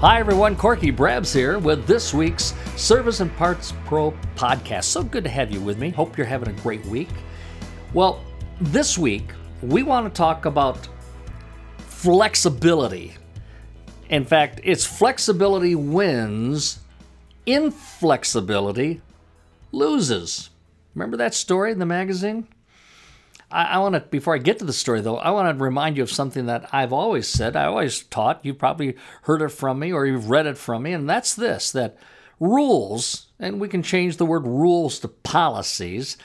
Hi, everyone. Corky Brabs here with this week's Service and Parts Pro podcast. So good to have you with me. Hope you're having a great week. Well, this week, we want to talk about flexibility. In fact, it's flexibility wins, inflexibility loses. Remember that story in the magazine? I, I want to, before I get to the story though, I want to remind you of something that I've always said, I always taught. You've probably heard it from me or you've read it from me, and that's this that rules, and we can change the word rules to policies,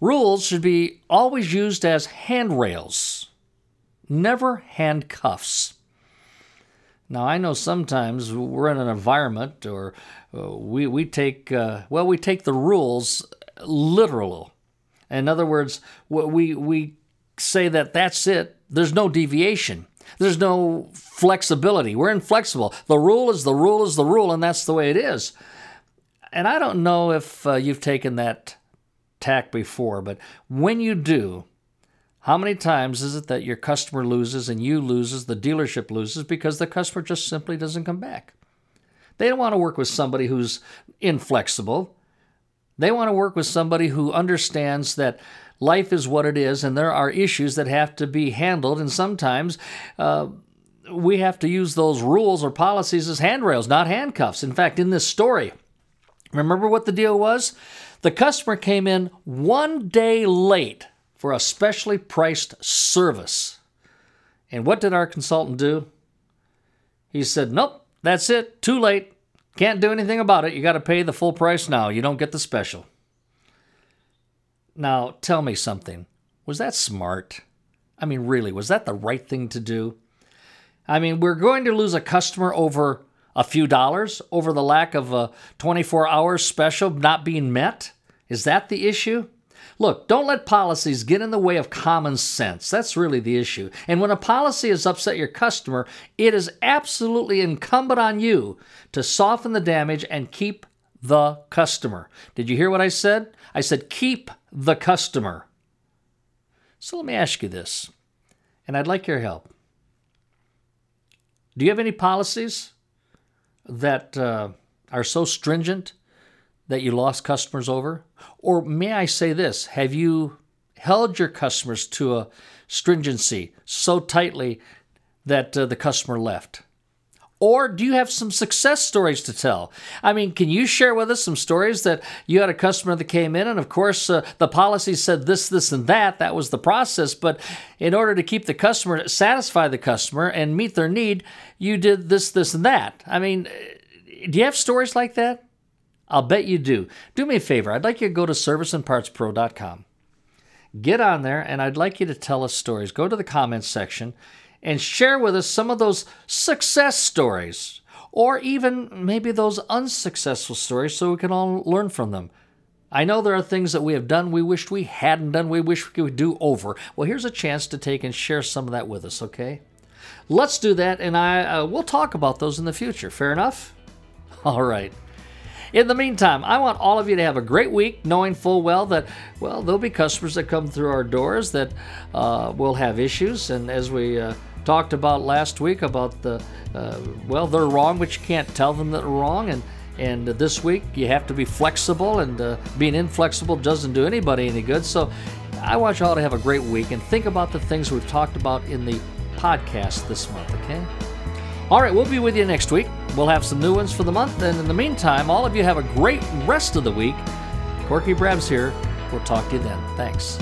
rules should be always used as handrails, never handcuffs. Now, I know sometimes we're in an environment or uh, we, we take, uh, well, we take the rules literal. In other words, we, we say that that's it, there's no deviation. There's no flexibility. We're inflexible. The rule is the rule is the rule, and that's the way it is. And I don't know if uh, you've taken that tack before, but when you do, how many times is it that your customer loses and you loses, the dealership loses because the customer just simply doesn't come back? They don't want to work with somebody who's inflexible. They want to work with somebody who understands that life is what it is and there are issues that have to be handled, and sometimes uh, we have to use those rules or policies as handrails, not handcuffs. In fact, in this story, remember what the deal was? The customer came in one day late for a specially priced service. And what did our consultant do? He said, Nope, that's it, too late. Can't do anything about it. You got to pay the full price now. You don't get the special. Now, tell me something. Was that smart? I mean, really, was that the right thing to do? I mean, we're going to lose a customer over a few dollars, over the lack of a 24 hour special not being met? Is that the issue? Look, don't let policies get in the way of common sense. That's really the issue. And when a policy has upset your customer, it is absolutely incumbent on you to soften the damage and keep the customer. Did you hear what I said? I said keep the customer. So let me ask you this, and I'd like your help. Do you have any policies that uh, are so stringent that you lost customers over? Or may I say this have you held your customers to a stringency so tightly that uh, the customer left? Or do you have some success stories to tell? I mean, can you share with us some stories that you had a customer that came in, and of course, uh, the policy said this, this, and that. That was the process. But in order to keep the customer, satisfy the customer, and meet their need, you did this, this, and that. I mean, do you have stories like that? I'll bet you do. Do me a favor. I'd like you to go to serviceandpartspro.com. Get on there, and I'd like you to tell us stories. Go to the comments section and share with us some of those success stories, or even maybe those unsuccessful stories so we can all learn from them. I know there are things that we have done we wished we hadn't done, we wish we could do over. Well, here's a chance to take and share some of that with us, okay? Let's do that, and I uh, we'll talk about those in the future. Fair enough? All right. In the meantime, I want all of you to have a great week, knowing full well that, well, there'll be customers that come through our doors that uh, will have issues. And as we uh, talked about last week about the, uh, well, they're wrong, but you can't tell them that they're wrong. And and this week you have to be flexible, and uh, being inflexible doesn't do anybody any good. So I want you all to have a great week and think about the things we've talked about in the podcast this month, okay? All right, we'll be with you next week. We'll have some new ones for the month. And in the meantime, all of you have a great rest of the week. Corky Brabs here. We'll talk to you then. Thanks.